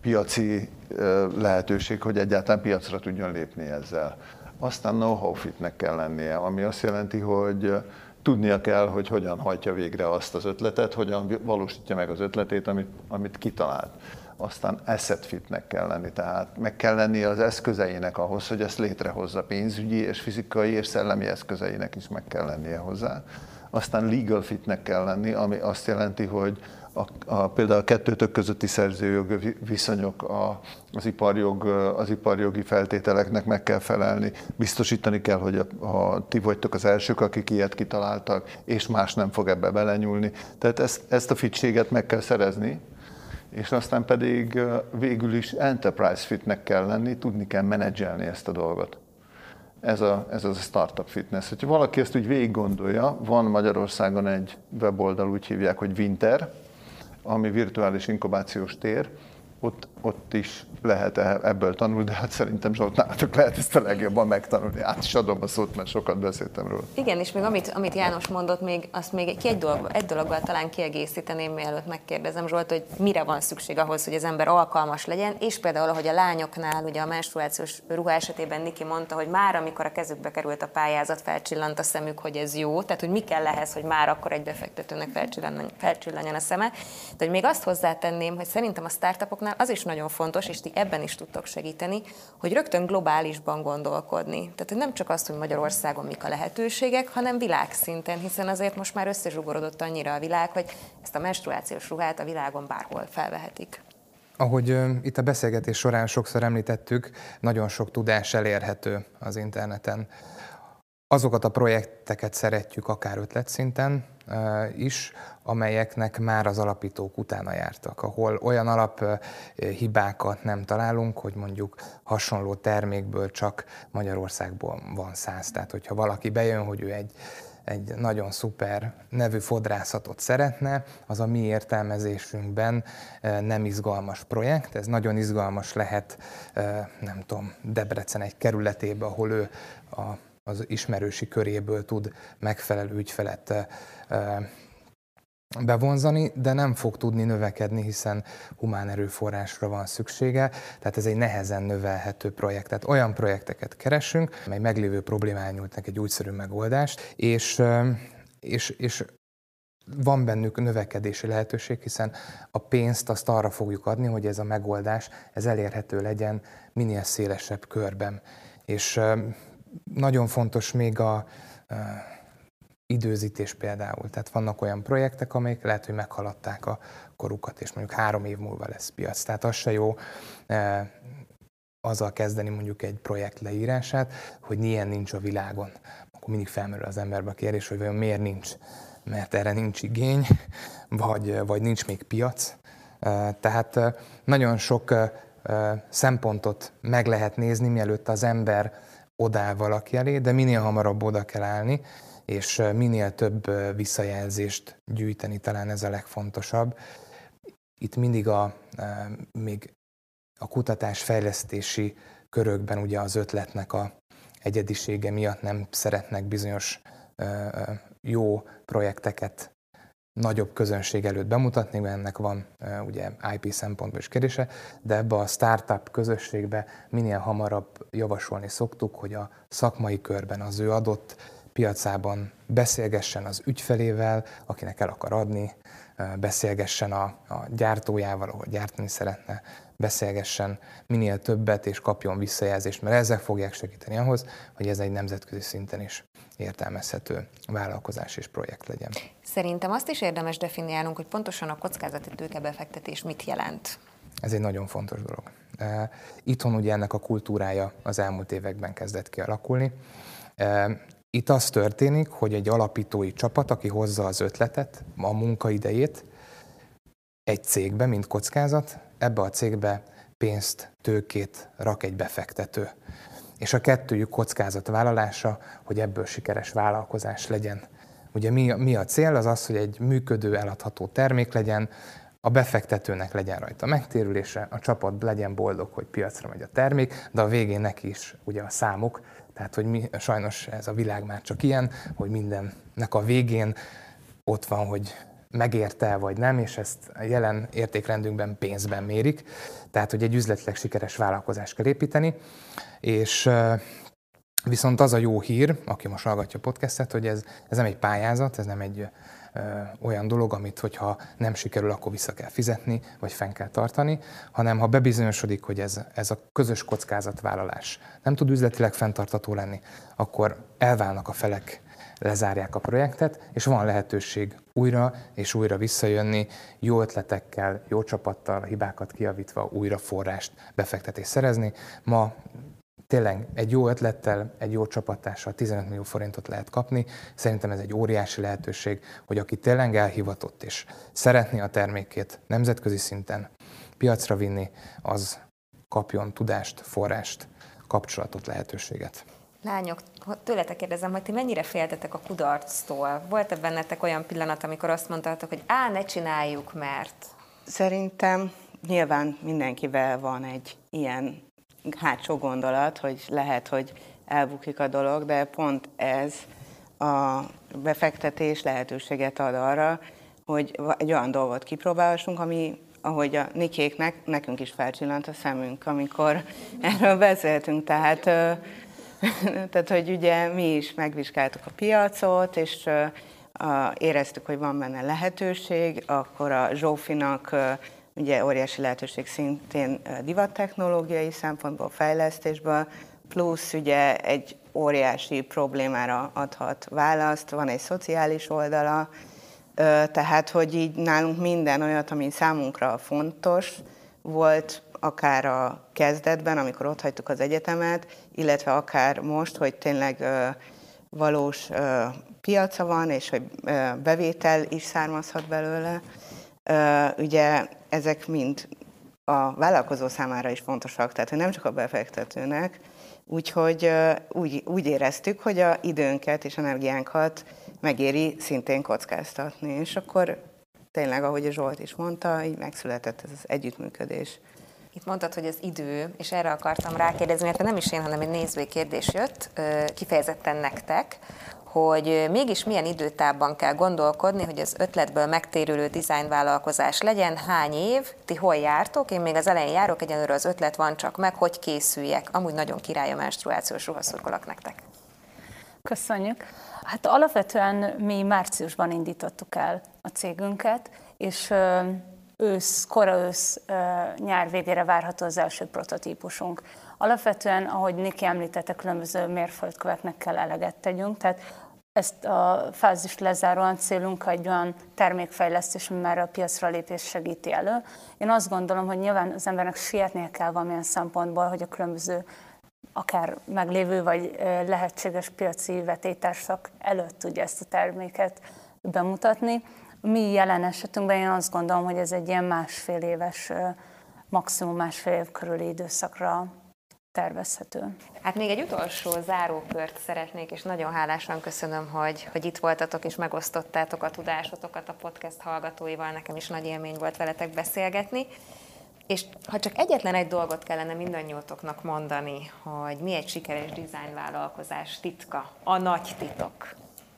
piaci uh, lehetőség, hogy egyáltalán piacra tudjon lépni ezzel. Aztán know-how fitnek kell lennie, ami azt jelenti, hogy tudnia kell, hogy hogyan hajtja végre azt az ötletet, hogyan valósítja meg az ötletét, amit, amit kitalált. Aztán asset fitnek kell lenni, tehát meg kell lenni az eszközeinek ahhoz, hogy ezt létrehozza pénzügyi és fizikai és szellemi eszközeinek is meg kell lennie hozzá. Aztán legal fitnek kell lenni, ami azt jelenti, hogy a, a, például a kettőtök közötti szerzőjog viszonyok, a, az, iparjog, az iparjogi feltételeknek meg kell felelni. Biztosítani kell, hogy a, a, ti vagytok az elsők, akik ilyet kitaláltak, és más nem fog ebbe belenyúlni. Tehát ezt, ezt a fitséget meg kell szerezni, és aztán pedig végül is enterprise fitnek kell lenni, tudni kell menedzselni ezt a dolgot. Ez, a, ez az a startup fitness. Hogyha valaki ezt úgy végig gondolja, van Magyarországon egy weboldal, úgy hívják, hogy Winter, ami virtuális inkubációs tér, ott, ott is lehet e- ebből tanulni, de hát szerintem Zsolt, nálatok lehet ezt a legjobban megtanulni. Át is adom a szót, mert sokat beszéltem róla. Igen, és még amit, amit János mondott, még azt még egy, egy, dolog, egy dologgal talán kiegészíteném, mielőtt megkérdezem Zsolt, hogy mire van szükség ahhoz, hogy az ember alkalmas legyen, és például, ahogy a lányoknál, ugye a menstruációs ruha esetében Niki mondta, hogy már amikor a kezükbe került a pályázat, felcsillant a szemük, hogy ez jó, tehát hogy mi kell ehhez, hogy már akkor egy befektetőnek felcsillanjon a szeme. De hogy még azt hozzátenném, hogy szerintem a startupoknál az is nagyon fontos, és ti ebben is tudtok segíteni, hogy rögtön globálisban gondolkodni. Tehát nem csak azt, hogy Magyarországon mik a lehetőségek, hanem világszinten, hiszen azért most már összezsugorodott annyira a világ, hogy ezt a menstruációs ruhát a világon bárhol felvehetik. Ahogy itt a beszélgetés során sokszor említettük, nagyon sok tudás elérhető az interneten. Azokat a projekteket szeretjük akár ötletszinten is, amelyeknek már az alapítók utána jártak, ahol olyan alaphibákat nem találunk, hogy mondjuk hasonló termékből csak Magyarországból van száz. Tehát, hogyha valaki bejön, hogy ő egy egy nagyon szuper nevű fodrászatot szeretne, az a mi értelmezésünkben nem izgalmas projekt. Ez nagyon izgalmas lehet, nem tudom, Debrecen egy kerületébe, ahol ő a az ismerősi köréből tud megfelelő ügyfelet bevonzani, de nem fog tudni növekedni, hiszen humán erőforrásra van szüksége, tehát ez egy nehezen növelhető projekt. Tehát olyan projekteket keresünk, mely meglévő problémán nyújtnak egy úgyszerű megoldást, és, és, és van bennük növekedési lehetőség, hiszen a pénzt azt arra fogjuk adni, hogy ez a megoldás ez elérhető legyen minél szélesebb körben. És nagyon fontos még a időzítés például. Tehát vannak olyan projektek, amelyek lehet, hogy meghaladták a korukat, és mondjuk három év múlva lesz piac. Tehát az se jó e, azzal kezdeni mondjuk egy projekt leírását, hogy ilyen nincs a világon. Akkor mindig felmerül az emberbe a kérdés, hogy vajon miért nincs. Mert erre nincs igény, vagy, vagy nincs még piac. E, tehát nagyon sok e, szempontot meg lehet nézni, mielőtt az ember odáll valaki elé, de minél hamarabb oda kell állni, és minél több visszajelzést gyűjteni, talán ez a legfontosabb. Itt mindig a, még a kutatás fejlesztési körökben ugye az ötletnek a egyedisége miatt nem szeretnek bizonyos jó projekteket nagyobb közönség előtt bemutatni, mert ennek van ugye IP szempontból is kérdése, de ebbe a startup közösségbe minél hamarabb javasolni szoktuk, hogy a szakmai körben az ő adott piacában beszélgessen az ügyfelével, akinek el akar adni, beszélgessen a, a gyártójával, ahol gyártani szeretne, beszélgessen minél többet és kapjon visszajelzést, mert ezek fogják segíteni ahhoz, hogy ez egy nemzetközi szinten is értelmezhető vállalkozás és projekt legyen. Szerintem azt is érdemes definiálnunk, hogy pontosan a kockázati tőkebefektetés mit jelent. Ez egy nagyon fontos dolog. Itthon ugye ennek a kultúrája az elmúlt években kezdett kialakulni. Itt az történik, hogy egy alapítói csapat, aki hozza az ötletet, a munkaidejét egy cégbe, mint kockázat, ebbe a cégbe pénzt, tőkét rak egy befektető. És a kettőjük vállalása, hogy ebből sikeres vállalkozás legyen. Ugye mi, mi a cél? Az az, hogy egy működő, eladható termék legyen, a befektetőnek legyen rajta megtérülése, a csapat legyen boldog, hogy piacra megy a termék, de a végén neki is ugye a számok, tehát hogy mi, sajnos ez a világ már csak ilyen, hogy mindennek a végén ott van, hogy megérte vagy nem, és ezt a jelen értékrendünkben pénzben mérik. Tehát, hogy egy üzletileg sikeres vállalkozást kell építeni, és Viszont az a jó hír, aki most hallgatja a podcastet, hogy ez, ez nem egy pályázat, ez nem egy olyan dolog, amit hogyha nem sikerül, akkor vissza kell fizetni, vagy fenn kell tartani, hanem ha bebizonyosodik, hogy ez, ez a közös kockázatvállalás nem tud üzletileg fenntartató lenni, akkor elválnak a felek lezárják a projektet, és van lehetőség újra és újra visszajönni, jó ötletekkel, jó csapattal, hibákat kiavítva újra forrást, befektetést szerezni. Ma tényleg egy jó ötlettel, egy jó csapattással 15 millió forintot lehet kapni. Szerintem ez egy óriási lehetőség, hogy aki tényleg elhivatott és szeretné a termékét nemzetközi szinten piacra vinni, az kapjon tudást, forrást, kapcsolatot, lehetőséget. Lányok, tőletek kérdezem, hogy ti mennyire féltetek a kudarctól? Volt-e bennetek olyan pillanat, amikor azt mondtátok, hogy á, ne csináljuk, mert... Szerintem nyilván mindenkivel van egy ilyen hátsó gondolat, hogy lehet, hogy elbukik a dolog, de pont ez a befektetés lehetőséget ad arra, hogy egy olyan dolgot kipróbálhassunk, ami ahogy a Nikéknek, nekünk is felcsillant a szemünk, amikor erről beszéltünk. Tehát, tehát, hogy ugye mi is megvizsgáltuk a piacot, és éreztük, hogy van benne lehetőség, akkor a Zsófinak ugye óriási lehetőség szintén divattechnológiai szempontból, fejlesztésből, plusz ugye egy óriási problémára adhat választ, van egy szociális oldala, tehát hogy így nálunk minden olyat, ami számunkra fontos volt, akár a kezdetben, amikor ott hagytuk az egyetemet, illetve akár most, hogy tényleg valós piaca van, és hogy bevétel is származhat belőle. Ugye ezek mind a vállalkozó számára is fontosak, tehát hogy nem csak a befektetőnek, úgyhogy úgy, úgy éreztük, hogy a időnket és energiánkat megéri szintén kockáztatni, és akkor tényleg, ahogy a Zsolt is mondta, így megszületett ez az együttműködés. Itt mondtad, hogy az idő, és erre akartam rákérdezni, mert nem is én, hanem egy nézői kérdés jött, kifejezetten nektek, hogy mégis milyen időtávban kell gondolkodni, hogy az ötletből megtérülő dizájnvállalkozás legyen, hány év, ti hol jártok, én még az elején járok, egyenlőre az ötlet van csak meg, hogy készüljek. Amúgy nagyon király a menstruációs ruhaszurkolak nektek. Köszönjük. Hát alapvetően mi márciusban indítottuk el a cégünket, és ősz, kora ősz, nyár végére várható az első prototípusunk. Alapvetően, ahogy Niki említette, különböző mérföldköveknek kell eleget tegyünk, tehát ezt a fázist lezáróan célunk egy olyan termékfejlesztés, ami a piacra lépés segíti elő. Én azt gondolom, hogy nyilván az embernek sietnie kell valamilyen szempontból, hogy a különböző akár meglévő vagy lehetséges piaci vetétársak előtt tudja ezt a terméket bemutatni. Mi jelen esetünkben én azt gondolom, hogy ez egy ilyen másfél éves, maximum másfél év körüli időszakra tervezhető. Hát még egy utolsó zárókört szeretnék, és nagyon hálásan köszönöm, hogy, hogy itt voltatok és megosztottátok a tudásotokat a podcast hallgatóival. Nekem is nagy élmény volt veletek beszélgetni. És ha csak egyetlen egy dolgot kellene mindannyiótoknak mondani, hogy mi egy sikeres dizájnvállalkozás titka, a nagy titok,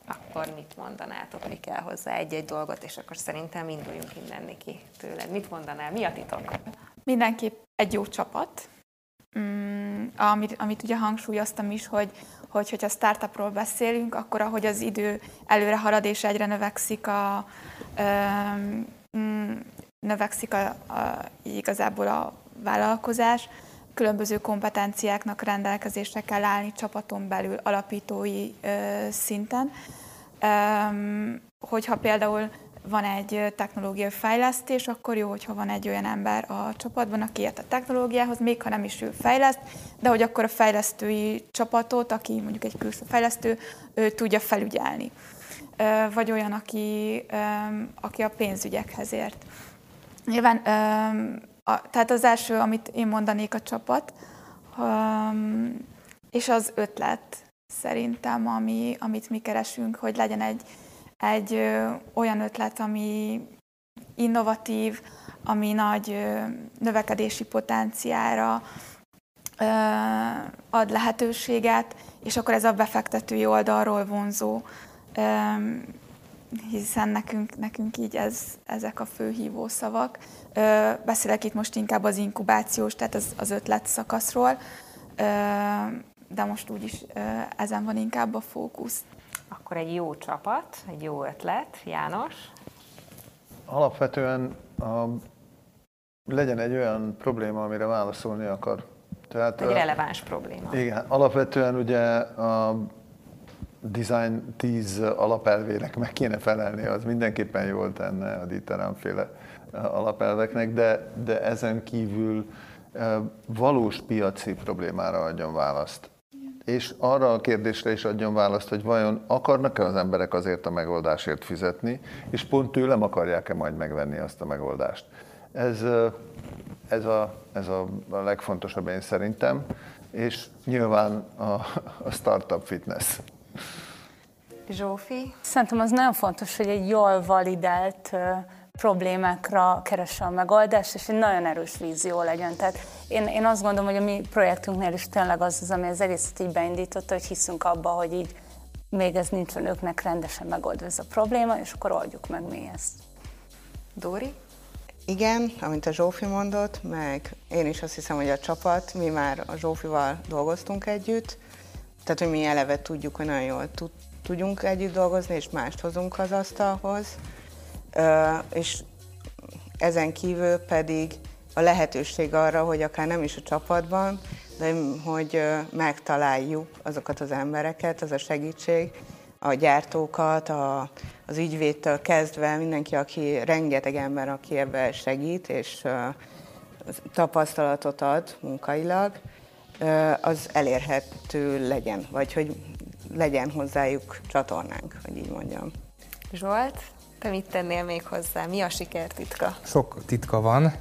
akkor mit mondanátok, mi kell hozzá egy-egy dolgot, és akkor szerintem induljunk innen ki tőled. Mit mondanál, mi a titok? Mindenképp egy jó csapat, mm, amit, amit ugye hangsúlyoztam is, hogy, hogy hogyha startupról beszélünk, akkor ahogy az idő előre halad és egyre növekszik a, mm, növekszik a, a, igazából a vállalkozás, különböző kompetenciáknak rendelkezésre kell állni csapaton belül alapítói szinten. Um, hogyha például van egy technológiai fejlesztés, akkor jó, hogyha van egy olyan ember a csapatban, aki ért a technológiához, még ha nem is ő fejleszt, de hogy akkor a fejlesztői csapatot, aki mondjuk egy külső fejlesztő, ő tudja felügyelni. Vagy olyan, aki, aki a pénzügyekhez ért. Nyilván, tehát az első, amit én mondanék a csapat, és az ötlet szerintem, ami, amit mi keresünk, hogy legyen egy, egy ö, olyan ötlet, ami innovatív, ami nagy ö, növekedési potenciára ö, ad lehetőséget, és akkor ez a befektetői oldalról vonzó, ö, hiszen nekünk, nekünk így ez, ezek a fő hívószavak. Ö, beszélek itt most inkább az inkubációs, tehát az, az ötlet szakaszról, ö, de most úgyis ö, ezen van inkább a fókusz. Akkor egy jó csapat, egy jó ötlet. János? Alapvetően a, legyen egy olyan probléma, amire válaszolni akar. Tehát, egy releváns probléma. Igen, alapvetően ugye a design 10 alapelvének meg kéne felelni, az mindenképpen jól tenne a Dieter féle alapelveknek, de, de ezen kívül valós piaci problémára adjon választ és arra a kérdésre is adjon választ, hogy vajon akarnak-e az emberek azért a megoldásért fizetni, és pont tőlem akarják-e majd megvenni azt a megoldást. Ez, ez, a, ez a, legfontosabb én szerintem, és nyilván a, a startup fitness. Zsófi? Szerintem az nagyon fontos, hogy egy jól validált problémákra keresse a megoldást, és egy nagyon erős vízió legyen. Tehát én, én azt gondolom, hogy a mi projektünknél is tényleg az az, ami az egészet így beindította, hogy hiszünk abba, hogy így még ez nincs önöknek rendesen megoldva ez a probléma, és akkor oldjuk meg mi ezt. Dóri? Igen, amint a Zsófi mondott, meg én is azt hiszem, hogy a csapat, mi már a Zsófival dolgoztunk együtt, tehát hogy mi eleve tudjuk, hogy nagyon jól tud, tudjunk együtt dolgozni, és mást hozunk az asztalhoz és ezen kívül pedig a lehetőség arra, hogy akár nem is a csapatban, de hogy megtaláljuk azokat az embereket, az a segítség, a gyártókat, a, az ügyvédtől kezdve mindenki, aki rengeteg ember, aki ebben segít, és tapasztalatot ad munkailag, az elérhető legyen, vagy hogy legyen hozzájuk csatornánk, hogy így mondjam. Zsolt? Te mit tennél még hozzá? Mi a sikertitka? Sok titka van,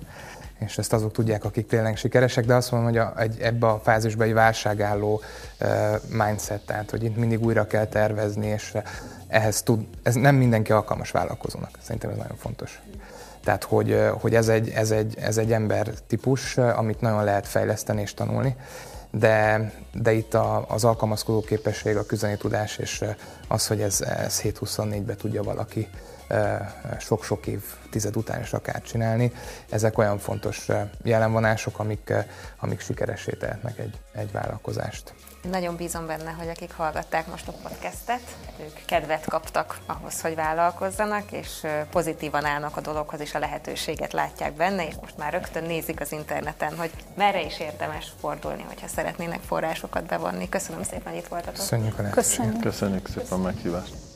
és ezt azok tudják, akik tényleg sikeresek, de azt mondom, hogy a, egy, ebbe a fázisba egy válságálló uh, mindset, tehát hogy itt mindig újra kell tervezni, és ehhez tud, ez nem mindenki alkalmas vállalkozónak. Szerintem ez nagyon fontos. Tehát, hogy, hogy ez, egy, ez, egy, ez egy ember típus, amit nagyon lehet fejleszteni és tanulni, de, de itt a, az alkalmazkodó képesség, a küzdeni tudás, és az, hogy ez, ez 7-24-be tudja valaki sok-sok év tized után is akár csinálni. Ezek olyan fontos jelenvonások, amik, amik sikeressé tehetnek egy, egy vállalkozást. Nagyon bízom benne, hogy akik hallgatták most a podcastet, ők kedvet kaptak ahhoz, hogy vállalkozzanak, és pozitívan állnak a dologhoz, és a lehetőséget látják benne, és most már rögtön nézik az interneten, hogy merre is érdemes fordulni, hogyha szeretnének forrásokat bevonni. Köszönöm szépen, hogy itt voltatok. Köszönjük a Köszönjük. Köszönjük szépen a meghívást.